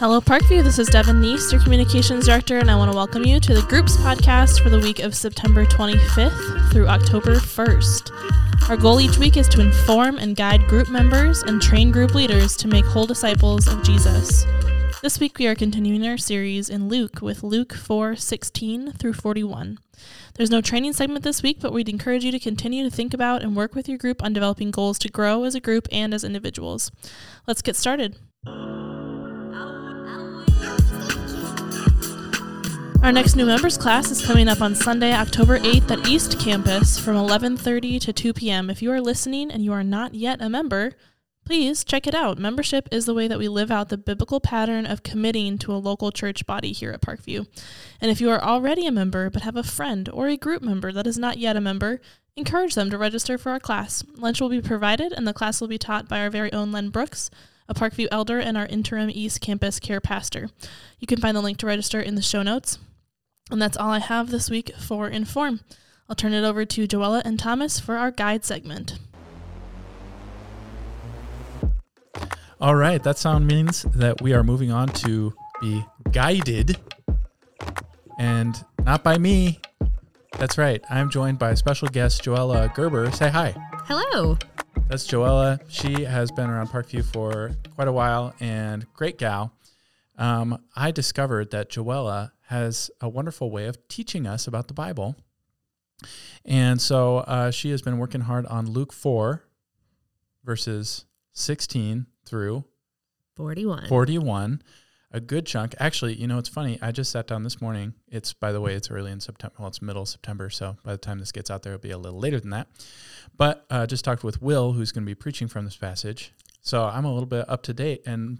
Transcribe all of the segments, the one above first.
Hello, Parkview. This is Devin Neese, your communications director, and I want to welcome you to the Groups podcast for the week of September 25th through October 1st. Our goal each week is to inform and guide group members and train group leaders to make whole disciples of Jesus. This week we are continuing our series in Luke with Luke 4 16 through 41. There's no training segment this week, but we'd encourage you to continue to think about and work with your group on developing goals to grow as a group and as individuals. Let's get started. Our next new members class is coming up on Sunday, October 8th at East Campus from 11:30 to 2 p.m. If you are listening and you are not yet a member, please check it out. Membership is the way that we live out the biblical pattern of committing to a local church body here at Parkview. And if you are already a member but have a friend or a group member that is not yet a member, encourage them to register for our class. Lunch will be provided and the class will be taught by our very own Len Brooks, a Parkview elder and our interim East Campus care pastor. You can find the link to register in the show notes. And that's all I have this week for Inform. I'll turn it over to Joella and Thomas for our guide segment. All right, that sound means that we are moving on to be guided and not by me. That's right. I'm joined by special guest Joella Gerber. Say hi. Hello. That's Joella. She has been around Parkview for quite a while and great gal. Um, I discovered that Joella has a wonderful way of teaching us about the Bible. And so uh, she has been working hard on Luke 4, verses 16 through 41. 41 a good chunk. Actually you know it's funny. I just sat down this morning. It's by the way it's early in september well it's middle september so by the time this gets out there it'll be a little later than that. But uh, just talked with will who's going to be preaching from this passage. So i'm a little bit up to date and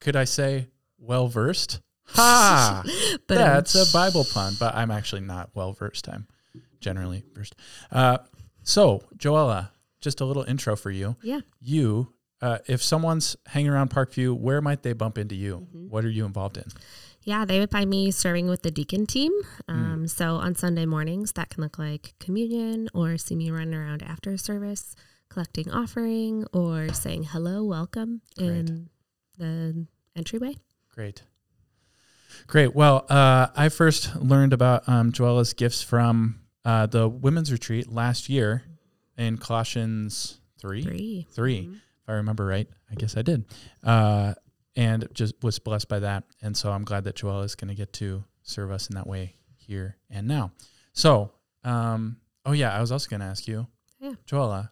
could i say well versed ha But that's a bible pun but i'm actually not well versed i'm generally versed uh, so joella just a little intro for you Yeah. you uh, if someone's hanging around Parkview, where might they bump into you? Mm-hmm. What are you involved in? Yeah, they would find me serving with the deacon team. Mm. Um, So on Sunday mornings, that can look like communion or see me running around after service, collecting offering or saying hello, welcome in the entryway. Great. Great. Well, uh, I first learned about um, Joella's gifts from uh, the women's retreat last year in Colossians 3. 3 Three, if I remember right. I guess I did. Uh, and just was blessed by that. And so I'm glad that Joella is going to get to serve us in that way here and now. So, um, oh, yeah, I was also going to ask you, Yeah. Joella,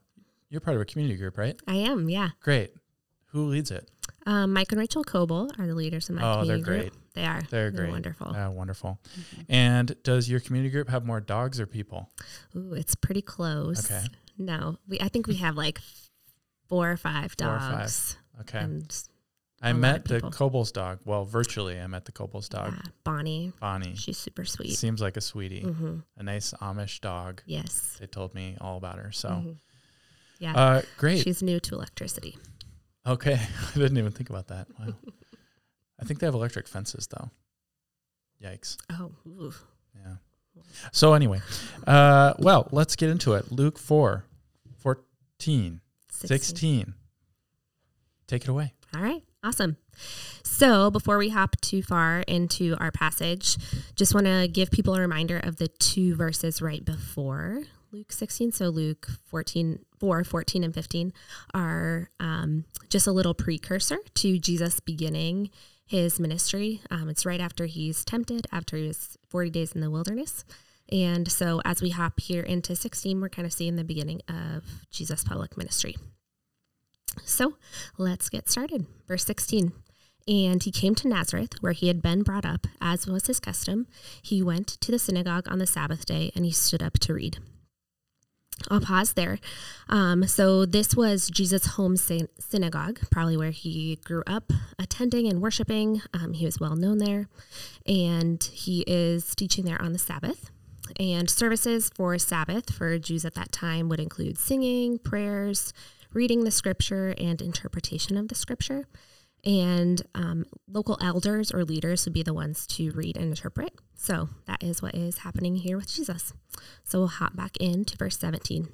you're part of a community group, right? I am, yeah. Great. Who leads it? Um, Mike and Rachel Coble are the leaders in my Oh, they're great. group. They are. They're great. wonderful. Mm-hmm. Oh, wonderful. And does your community group have more dogs or people? Ooh, it's pretty close. Okay. No, we I think we have like four or five dogs. Four or five. Okay. And I met the. Coble's dog. Well, virtually, I met the Coble's dog, yeah, Bonnie, Bonnie. she's super sweet. Seems like a sweetie, hmm a nice Amish dog. Yes. They told me all about her. So, Mhm. Yeah. uh, great. She's new to electricity. okay. I didn't even think about that. Wow. I think they have electric fences, though. Yikes. Oh, ooh. Yeah. So, anyway, uh, well, let's get into it. Luke 4, 14, 16. Take it away. All right. Awesome. So, before we hop too far into our passage, just want to give people a reminder of the two verses right before Luke 16. So, Luke 14, 4, 14, and 15 are um, just a little precursor to Jesus beginning his ministry. Um, it's right after he's tempted, after he was 40 days in the wilderness. And so, as we hop here into 16, we're kind of seeing the beginning of Jesus' public ministry. So let's get started. Verse 16. And he came to Nazareth, where he had been brought up, as was his custom. He went to the synagogue on the Sabbath day and he stood up to read. I'll pause there. Um, so, this was Jesus' home syn- synagogue, probably where he grew up attending and worshiping. Um, he was well known there, and he is teaching there on the Sabbath. And services for Sabbath for Jews at that time would include singing, prayers, reading the scripture, and interpretation of the scripture. And um, local elders or leaders would be the ones to read and interpret. So that is what is happening here with Jesus. So we'll hop back into verse 17.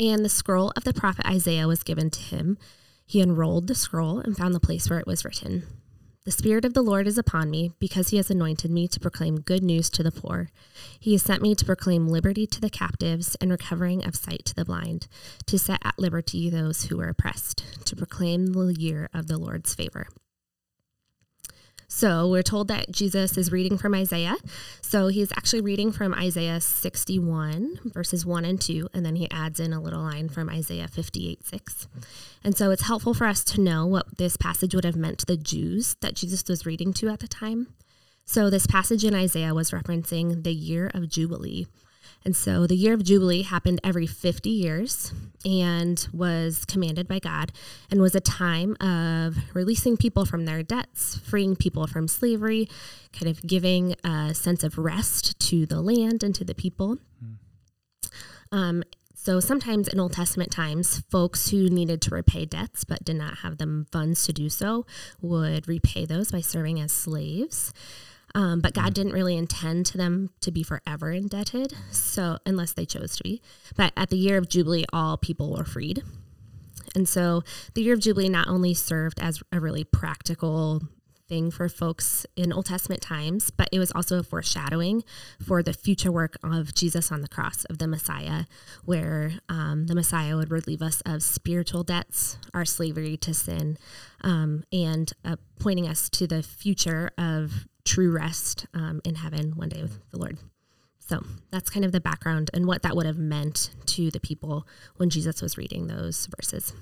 And the scroll of the prophet Isaiah was given to him. He unrolled the scroll and found the place where it was written The Spirit of the Lord is upon me, because he has anointed me to proclaim good news to the poor. He has sent me to proclaim liberty to the captives and recovering of sight to the blind, to set at liberty those who are oppressed, to proclaim the year of the Lord's favor. So we're told that Jesus is reading from Isaiah. So he's actually reading from Isaiah 61, verses 1 and 2, and then he adds in a little line from Isaiah 58, 6. And so it's helpful for us to know what this passage would have meant to the Jews that Jesus was reading to at the time. So this passage in Isaiah was referencing the year of Jubilee. And so the year of Jubilee happened every 50 years and was commanded by God and was a time of releasing people from their debts, freeing people from slavery, kind of giving a sense of rest to the land and to the people. Mm. Um, so sometimes in Old Testament times, folks who needed to repay debts but did not have the funds to do so would repay those by serving as slaves. Um, but God mm. didn't really intend to them to be forever indebted, so unless they chose to be. But at the year of Jubilee, all people were freed. And so the year of Jubilee not only served as a really practical thing for folks in Old Testament times, but it was also a foreshadowing for the future work of Jesus on the cross, of the Messiah, where um, the Messiah would relieve us of spiritual debts, our slavery to sin, um, and uh, pointing us to the future of true rest um, in heaven one day with the Lord. So that's kind of the background and what that would have meant to the people when Jesus was reading those verses.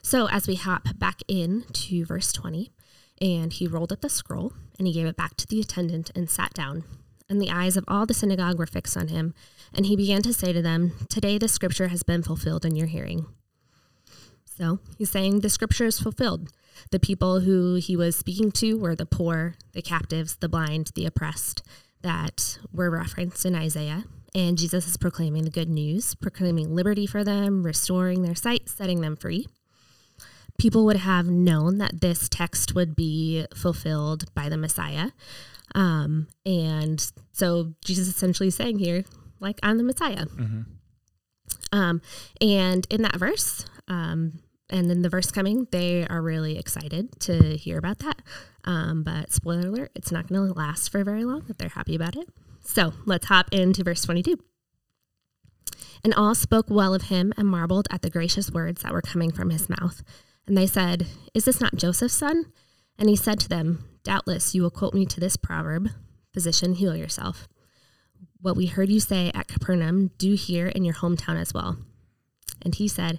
So as we hop back in to verse 20, and he rolled up the scroll and he gave it back to the attendant and sat down. And the eyes of all the synagogue were fixed on him. And he began to say to them, Today the scripture has been fulfilled in your hearing. So he's saying the scripture is fulfilled. The people who he was speaking to were the poor, the captives, the blind, the oppressed that were referenced in Isaiah. And Jesus is proclaiming the good news, proclaiming liberty for them, restoring their sight, setting them free. People would have known that this text would be fulfilled by the Messiah. Um, and so Jesus essentially saying here, like, I'm the Messiah. Mm-hmm. Um, and in that verse, um, and then the verse coming, they are really excited to hear about that. Um, but spoiler alert, it's not going to last for very long if they're happy about it. So let's hop into verse 22. And all spoke well of him and marveled at the gracious words that were coming from his mouth. And they said, Is this not Joseph's son? And he said to them, Doubtless you will quote me to this proverb Physician, heal yourself. What we heard you say at Capernaum, do here in your hometown as well. And he said,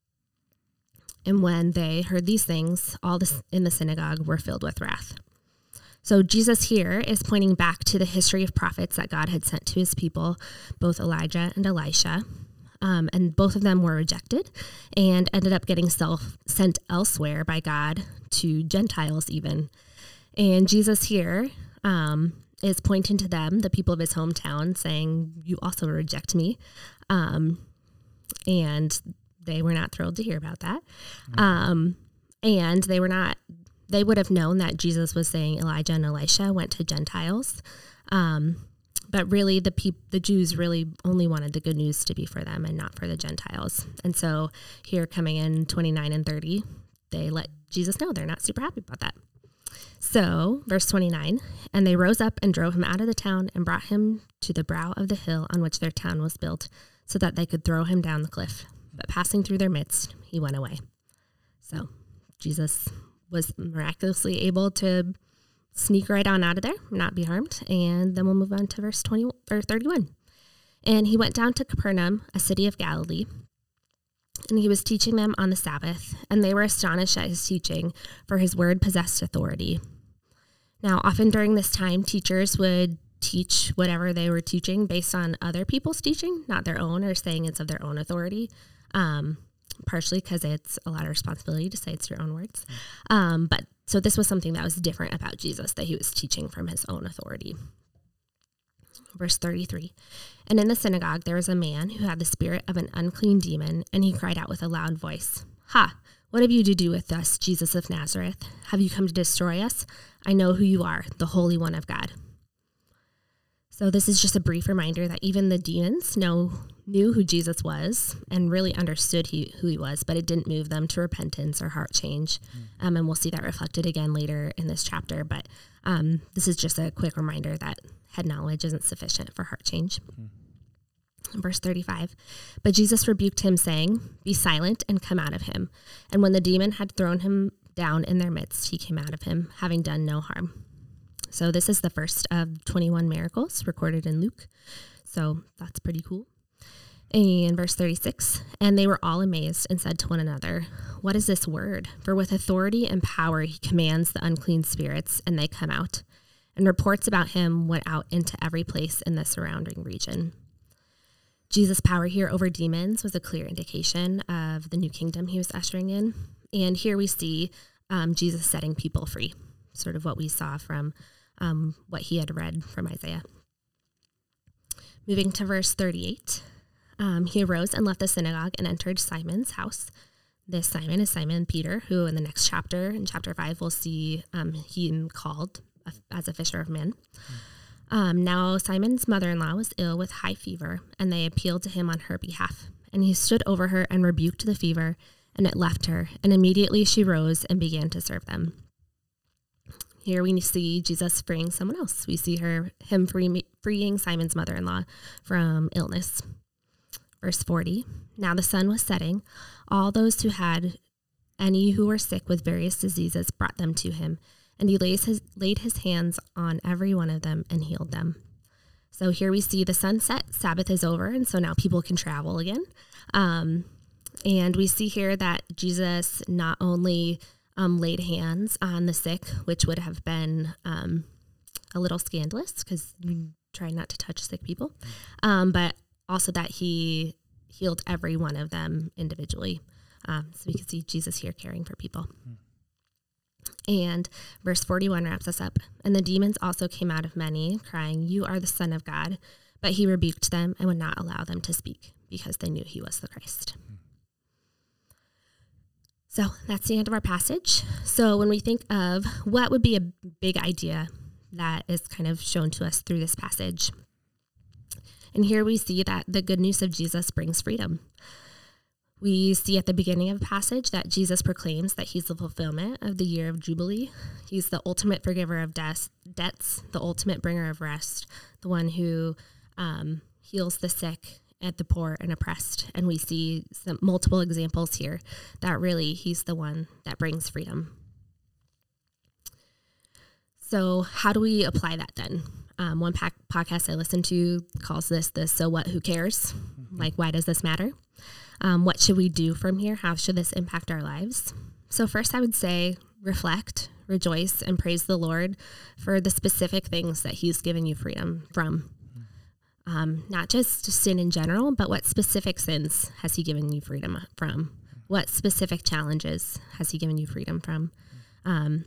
And when they heard these things, all in the synagogue were filled with wrath. So Jesus here is pointing back to the history of prophets that God had sent to his people, both Elijah and Elisha. Um, and both of them were rejected and ended up getting self sent elsewhere by God to Gentiles even. And Jesus here um, is pointing to them, the people of his hometown, saying, "You also reject me." Um, and they were not thrilled to hear about that. Mm-hmm. Um, and they were not, they would have known that Jesus was saying Elijah and Elisha went to Gentiles. Um, but really, the peop- the Jews really only wanted the good news to be for them and not for the Gentiles. And so, here coming in 29 and 30, they let Jesus know they're not super happy about that. So, verse 29 And they rose up and drove him out of the town and brought him to the brow of the hill on which their town was built, so that they could throw him down the cliff but passing through their midst, he went away. So Jesus was miraculously able to sneak right on out of there, not be harmed. And then we'll move on to verse 20 or 31. And he went down to Capernaum, a city of Galilee, and he was teaching them on the Sabbath, and they were astonished at his teaching, for his word possessed authority. Now, often during this time, teachers would teach whatever they were teaching based on other people's teaching, not their own, or saying it's of their own authority um, partially because it's a lot of responsibility to say it's your own words. Um, but So this was something that was different about Jesus, that he was teaching from his own authority. Verse 33 And in the synagogue there was a man who had the spirit of an unclean demon, and he cried out with a loud voice, Ha! What have you to do with us, Jesus of Nazareth? Have you come to destroy us? I know who you are, the Holy One of God. So this is just a brief reminder that even the demons know knew who Jesus was and really understood he, who he was, but it didn't move them to repentance or heart change. Mm. Um, and we'll see that reflected again later in this chapter. But um, this is just a quick reminder that head knowledge isn't sufficient for heart change. Mm. Verse 35 But Jesus rebuked him, saying, Be silent and come out of him. And when the demon had thrown him down in their midst, he came out of him, having done no harm. So, this is the first of 21 miracles recorded in Luke. So, that's pretty cool. In verse 36, and they were all amazed and said to one another, What is this word? For with authority and power he commands the unclean spirits, and they come out. And reports about him went out into every place in the surrounding region. Jesus' power here over demons was a clear indication of the new kingdom he was ushering in. And here we see um, Jesus setting people free, sort of what we saw from um, what he had read from Isaiah. Moving to verse 38. Um, he arose and left the synagogue and entered Simon's house. This Simon is Simon Peter, who in the next chapter, in chapter five, we'll see um, him called as a fisher of men. Um, now, Simon's mother in law was ill with high fever, and they appealed to him on her behalf. And he stood over her and rebuked the fever, and it left her. And immediately she rose and began to serve them. Here we see Jesus freeing someone else. We see her him free, freeing Simon's mother-in-law from illness. Verse 40 Now the sun was setting. All those who had any who were sick with various diseases brought them to him, and he lays his, laid his hands on every one of them and healed them. So here we see the sunset, Sabbath is over, and so now people can travel again. Um, and we see here that Jesus not only um, laid hands on the sick, which would have been um, a little scandalous because you try not to touch sick people, um, but also that he healed every one of them individually. Um, so we can see Jesus here caring for people. And verse 41 wraps us up. And the demons also came out of many, crying, You are the Son of God. But he rebuked them and would not allow them to speak because they knew he was the Christ. So that's the end of our passage. So when we think of what would be a big idea that is kind of shown to us through this passage, and here we see that the good news of Jesus brings freedom. We see at the beginning of the passage that Jesus proclaims that he's the fulfillment of the year of Jubilee. He's the ultimate forgiver of death, debts, the ultimate bringer of rest, the one who um, heals the sick and the poor and oppressed. And we see some multiple examples here that really he's the one that brings freedom. So, how do we apply that then? Um, one pack podcast I listened to calls this the so what, who cares? Mm-hmm. Like, why does this matter? Um, what should we do from here? How should this impact our lives? So, first, I would say reflect, rejoice, and praise the Lord for the specific things that He's given you freedom from. Um, not just sin in general, but what specific sins has He given you freedom from? What specific challenges has He given you freedom from? Um,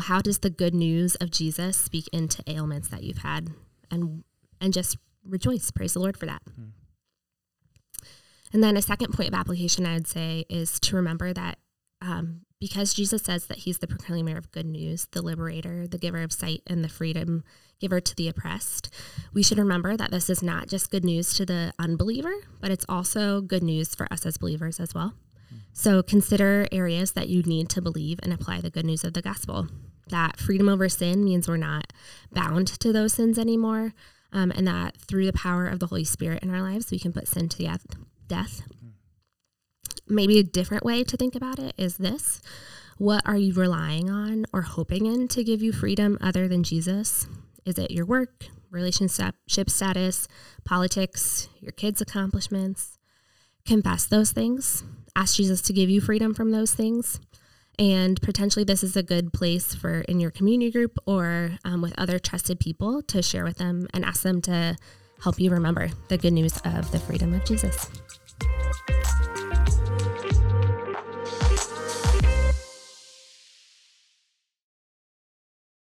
how does the good news of Jesus speak into ailments that you've had and and just rejoice praise the Lord for that. Mm. And then a second point of application I would say is to remember that um, because Jesus says that he's the proclaimer of good news, the liberator, the giver of sight, and the freedom giver to the oppressed, we should remember that this is not just good news to the unbeliever, but it's also good news for us as believers as well. So consider areas that you need to believe and apply the good news of the gospel. That freedom over sin means we're not bound to those sins anymore, um, and that through the power of the Holy Spirit in our lives, we can put sin to death. death. Maybe a different way to think about it is this What are you relying on or hoping in to give you freedom other than Jesus? Is it your work, relationship status, politics, your kids' accomplishments? Confess those things ask Jesus to give you freedom from those things. And potentially, this is a good place for in your community group or um, with other trusted people to share with them and ask them to help you remember the good news of the freedom of Jesus.